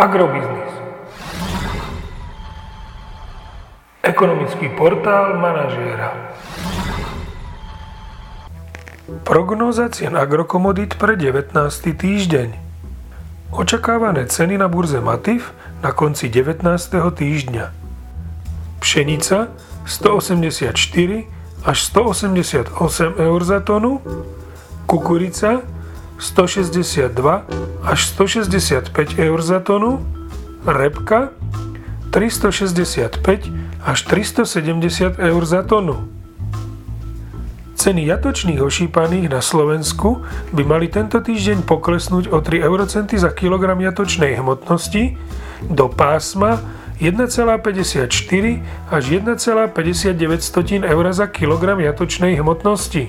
Agrobiznis. Ekonomický portál manažéra. Prognóza cien agrokomodít pre 19. týždeň. Očakávané ceny na burze Matif na konci 19. týždňa. Pšenica 184 až 188 eur za tonu, kukurica 162 až 165 eur za tonu, repka 365 až 370 eur za tonu. Ceny jatočných ošípaných na Slovensku by mali tento týždeň poklesnúť o 3 eurocenty za kilogram jatočnej hmotnosti do pásma 1,54 až 1,59 eur za kilogram jatočnej hmotnosti.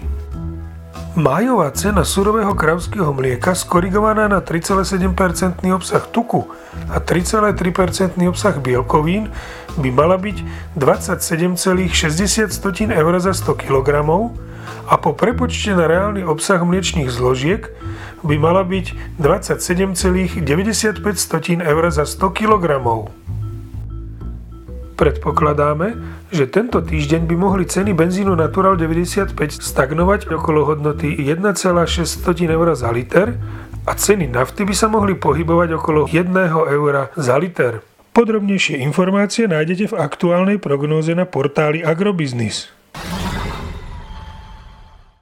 Májová cena surového kravského mlieka skorigovaná na 3,7% obsah tuku a 3,3% obsah bielkovín by mala byť 27,60 eur za 100 kg a po prepočte na reálny obsah mliečných zložiek by mala byť 27,95 eur za 100 kg. Predpokladáme, že tento týždeň by mohli ceny benzínu Natural 95 stagnovať okolo hodnoty 1,6 eur za liter a ceny nafty by sa mohli pohybovať okolo 1 eura za liter. Podrobnejšie informácie nájdete v aktuálnej prognóze na portáli Agrobiznis.